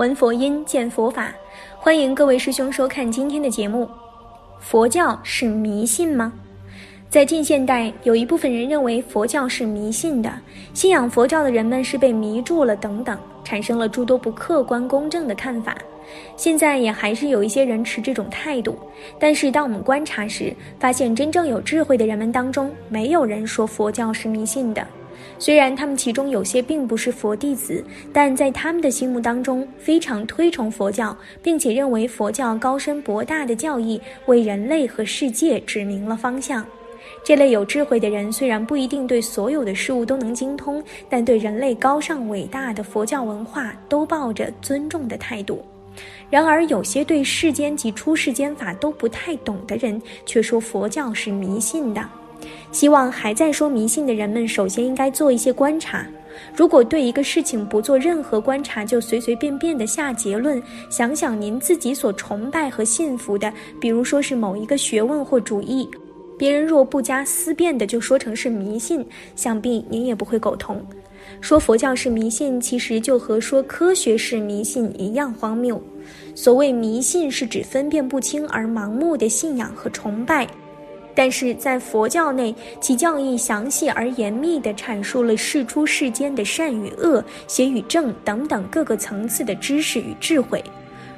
闻佛音，见佛法。欢迎各位师兄收看今天的节目。佛教是迷信吗？在近现代，有一部分人认为佛教是迷信的，信仰佛教的人们是被迷住了等等，产生了诸多不客观公正的看法。现在也还是有一些人持这种态度，但是当我们观察时，发现真正有智慧的人们当中，没有人说佛教是迷信的。虽然他们其中有些并不是佛弟子，但在他们的心目当中非常推崇佛教，并且认为佛教高深博大的教义为人类和世界指明了方向。这类有智慧的人虽然不一定对所有的事物都能精通，但对人类高尚伟大的佛教文化都抱着尊重的态度。然而，有些对世间及出世间法都不太懂的人，却说佛教是迷信的。希望还在说迷信的人们，首先应该做一些观察。如果对一个事情不做任何观察，就随随便便的下结论，想想您自己所崇拜和信服的，比如说是某一个学问或主义，别人若不加思辨的就说成是迷信，想必您也不会苟同。说佛教是迷信，其实就和说科学是迷信一样荒谬。所谓迷信，是指分辨不清而盲目的信仰和崇拜。但是在佛教内，其教义详细而严密地阐述了世出世间的善与恶、邪与正等等各个层次的知识与智慧。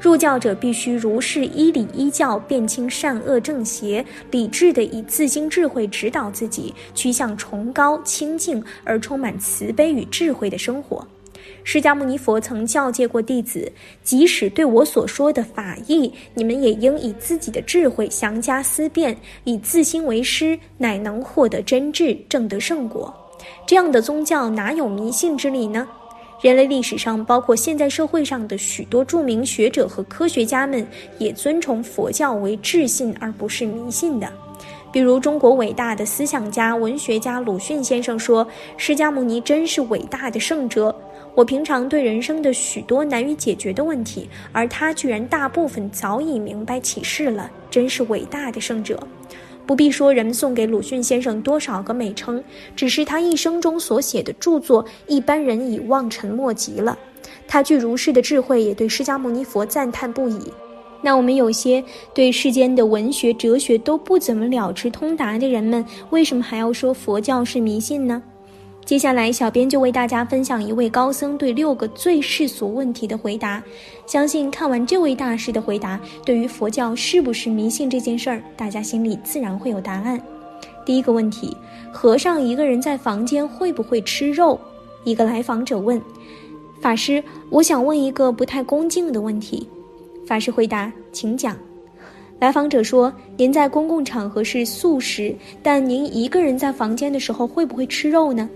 入教者必须如是依理依教，辨清善恶正邪，理智地以自心智慧指导自己，趋向崇高、清净而充满慈悲与智慧的生活。释迦牟尼佛曾教诫过弟子，即使对我所说的法义，你们也应以自己的智慧详加思辨，以自心为师，乃能获得真智，正得圣果。这样的宗教哪有迷信之理呢？人类历史上，包括现在社会上的许多著名学者和科学家们，也尊崇佛教为智信而不是迷信的。比如，中国伟大的思想家、文学家鲁迅先生说：“释迦牟尼真是伟大的圣哲。”我平常对人生的许多难以解决的问题，而他居然大部分早已明白启示了，真是伟大的圣者。不必说人们送给鲁迅先生多少个美称，只是他一生中所写的著作，一般人已望尘莫及了。他具如是的智慧，也对释迦牟尼佛赞叹不已。那我们有些对世间的文学、哲学都不怎么了知通达的人们，为什么还要说佛教是迷信呢？接下来，小编就为大家分享一位高僧对六个最世俗问题的回答。相信看完这位大师的回答，对于佛教是不是迷信这件事儿，大家心里自然会有答案。第一个问题：和尚一个人在房间会不会吃肉？一个来访者问：“法师，我想问一个不太恭敬的问题。”法师回答：“请讲。”来访者说：“您在公共场合是素食，但您一个人在房间的时候会不会吃肉呢？”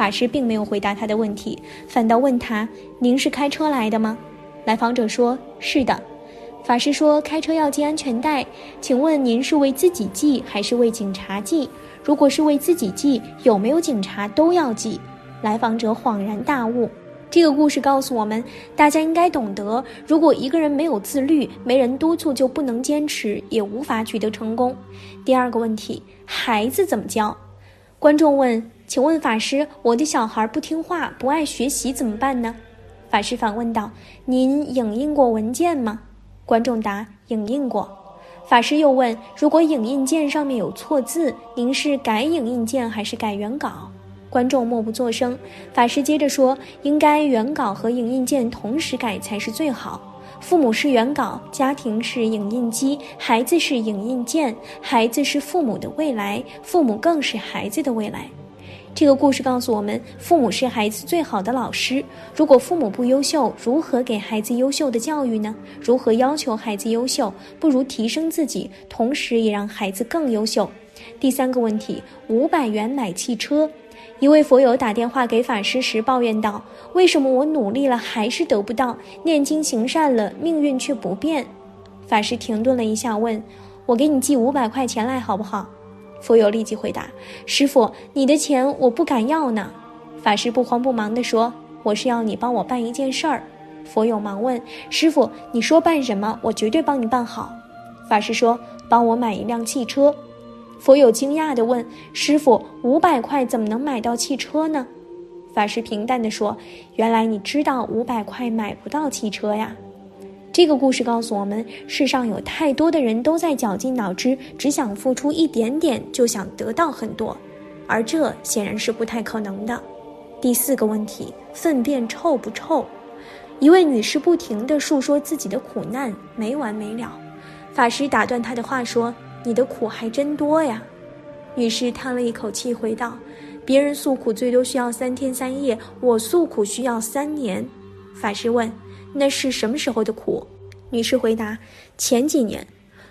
法师并没有回答他的问题，反倒问他：“您是开车来的吗？”来访者说：“是的。”法师说：“开车要系安全带，请问您是为自己系还是为警察系？如果是为自己系，有没有警察都要系？”来访者恍然大悟。这个故事告诉我们，大家应该懂得：如果一个人没有自律，没人督促，就不能坚持，也无法取得成功。第二个问题：孩子怎么教？观众问。请问法师，我的小孩不听话，不爱学习，怎么办呢？法师反问道：“您影印过文件吗？”观众答：“影印过。”法师又问：“如果影印件上面有错字，您是改影印件还是改原稿？”观众默不作声。法师接着说：“应该原稿和影印件同时改才是最好。父母是原稿，家庭是影印机，孩子是影印件，孩子是父母的未来，父母更是孩子的未来。”这个故事告诉我们，父母是孩子最好的老师。如果父母不优秀，如何给孩子优秀的教育呢？如何要求孩子优秀？不如提升自己，同时也让孩子更优秀。第三个问题：五百元买汽车。一位佛友打电话给法师时抱怨道：“为什么我努力了还是得不到？念经行善了，命运却不变？”法师停顿了一下，问：“我给你寄五百块钱来，好不好？”佛友立即回答：“师傅，你的钱我不敢要呢。”法师不慌不忙地说：“我是要你帮我办一件事儿。”佛友忙问：“师傅，你说办什么？我绝对帮你办好。”法师说：“帮我买一辆汽车。”佛友惊讶地问：“师傅，五百块怎么能买到汽车呢？”法师平淡地说：“原来你知道五百块买不到汽车呀。”这个故事告诉我们，世上有太多的人都在绞尽脑汁，只想付出一点点就想得到很多，而这显然是不太可能的。第四个问题：粪便臭不臭？一位女士不停地诉说自己的苦难，没完没了。法师打断她的话说：“你的苦还真多呀。”女士叹了一口气，回道。别人诉苦最多需要三天三夜，我诉苦需要三年。法师问：“那是什么时候的苦？”女士回答：“前几年。”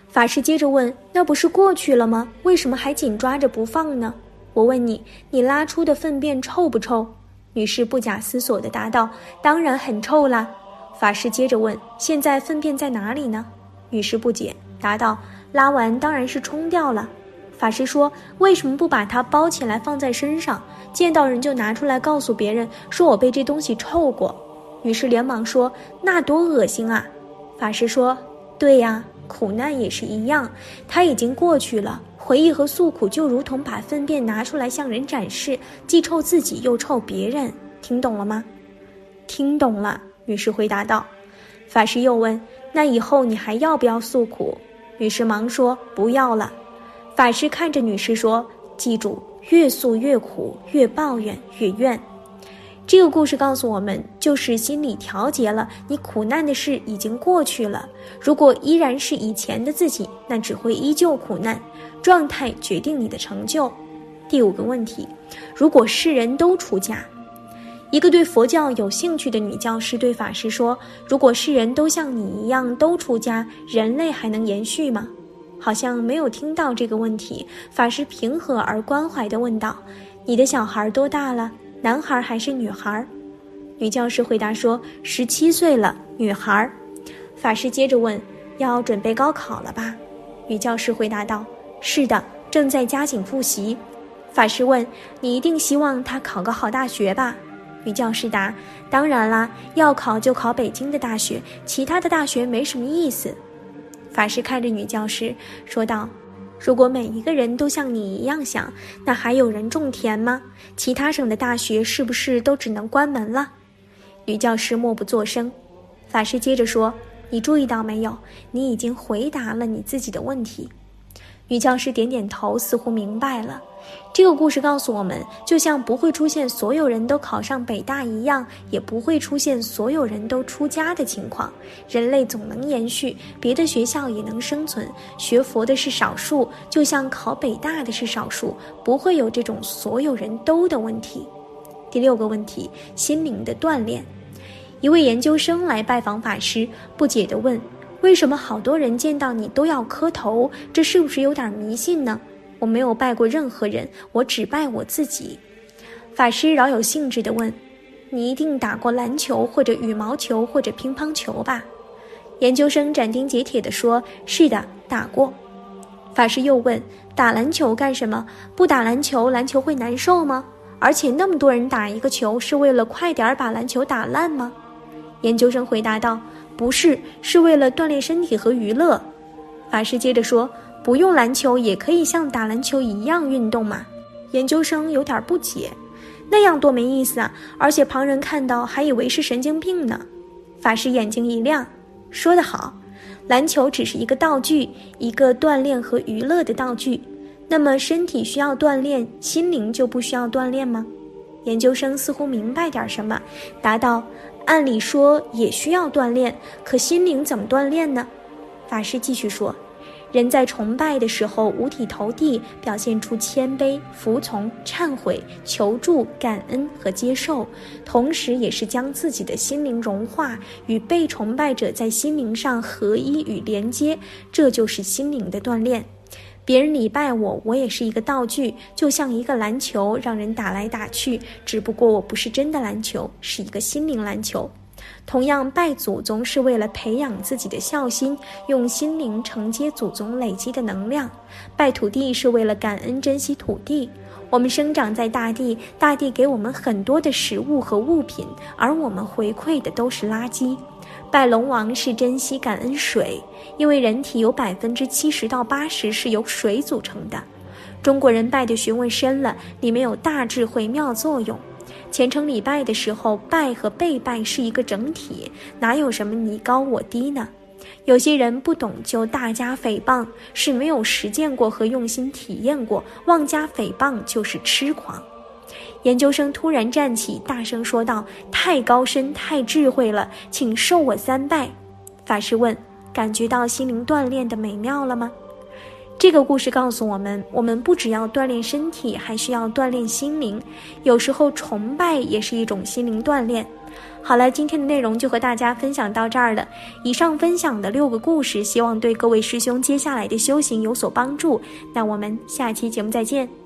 法师接着问：“那不是过去了吗？为什么还紧抓着不放呢？”我问你：“你拉出的粪便臭不臭？”女士不假思索地答道：“当然很臭啦。”法师接着问：“现在粪便在哪里呢？”女士不解，答道：“拉完当然是冲掉了。”法师说：“为什么不把它包起来放在身上？见到人就拿出来告诉别人，说我被这东西臭过。”女士连忙说：“那多恶心啊！”法师说：“对呀，苦难也是一样，它已经过去了。回忆和诉苦就如同把粪便拿出来向人展示，既臭自己又臭别人。听懂了吗？”“听懂了。”女士回答道。法师又问：“那以后你还要不要诉苦？”女士忙说：“不要了。”法师看着女士说：“记住，越诉越苦，越抱怨越怨。”这个故事告诉我们，就是心理调节了，你苦难的事已经过去了。如果依然是以前的自己，那只会依旧苦难。状态决定你的成就。第五个问题：如果世人都出家，一个对佛教有兴趣的女教师对法师说：“如果世人都像你一样都出家，人类还能延续吗？”好像没有听到这个问题，法师平和而关怀地问道：“你的小孩多大了？男孩还是女孩？”女教师回答说：“十七岁了，女孩。”法师接着问：“要准备高考了吧？”女教师回答道：“是的，正在加紧复习。”法师问：“你一定希望他考个好大学吧？”女教师答：“当然啦，要考就考北京的大学，其他的大学没什么意思。”法师看着女教师说道：“如果每一个人都像你一样想，那还有人种田吗？其他省的大学是不是都只能关门了？”女教师默不作声。法师接着说：“你注意到没有？你已经回答了你自己的问题。”女教师点点头，似乎明白了。这个故事告诉我们，就像不会出现所有人都考上北大一样，也不会出现所有人都出家的情况。人类总能延续，别的学校也能生存。学佛的是少数，就像考北大的是少数，不会有这种所有人都的问题。第六个问题：心灵的锻炼。一位研究生来拜访法师，不解地问。为什么好多人见到你都要磕头？这是不是有点迷信呢？我没有拜过任何人，我只拜我自己。法师饶有兴致地问：“你一定打过篮球，或者羽毛球，或者乒乓球吧？”研究生斩钉截铁地说：“是的，打过。”法师又问：“打篮球干什么？不打篮球，篮球会难受吗？而且那么多人打一个球，是为了快点把篮球打烂吗？”研究生回答道。不是，是为了锻炼身体和娱乐。法师接着说：“不用篮球也可以像打篮球一样运动嘛。”研究生有点不解：“那样多没意思啊！而且旁人看到还以为是神经病呢。”法师眼睛一亮：“说得好，篮球只是一个道具，一个锻炼和娱乐的道具。那么身体需要锻炼，心灵就不需要锻炼吗？”研究生似乎明白点什么，答道。按理说也需要锻炼，可心灵怎么锻炼呢？法师继续说：“人在崇拜的时候五体投地，表现出谦卑、服从、忏悔、求助、感恩和接受，同时也是将自己的心灵融化，与被崇拜者在心灵上合一与连接，这就是心灵的锻炼。”别人礼拜我，我也是一个道具，就像一个篮球，让人打来打去。只不过我不是真的篮球，是一个心灵篮球。同样，拜祖宗是为了培养自己的孝心，用心灵承接祖宗累积的能量；拜土地是为了感恩珍惜土地。我们生长在大地，大地给我们很多的食物和物品，而我们回馈的都是垃圾。拜龙王是珍惜感恩水，因为人体有百分之七十到八十是由水组成的。中国人拜的学问深了，里面有大智慧妙作用。虔诚礼拜的时候，拜和被拜是一个整体，哪有什么你高我低呢？有些人不懂就大加诽谤，是没有实践过和用心体验过，妄加诽谤就是痴狂。研究生突然站起，大声说道：“太高深，太智慧了，请受我三拜。”法师问：“感觉到心灵锻炼的美妙了吗？”这个故事告诉我们，我们不只要锻炼身体，还需要锻炼心灵。有时候崇拜也是一种心灵锻炼。好了，今天的内容就和大家分享到这儿了。以上分享的六个故事，希望对各位师兄接下来的修行有所帮助。那我们下期节目再见。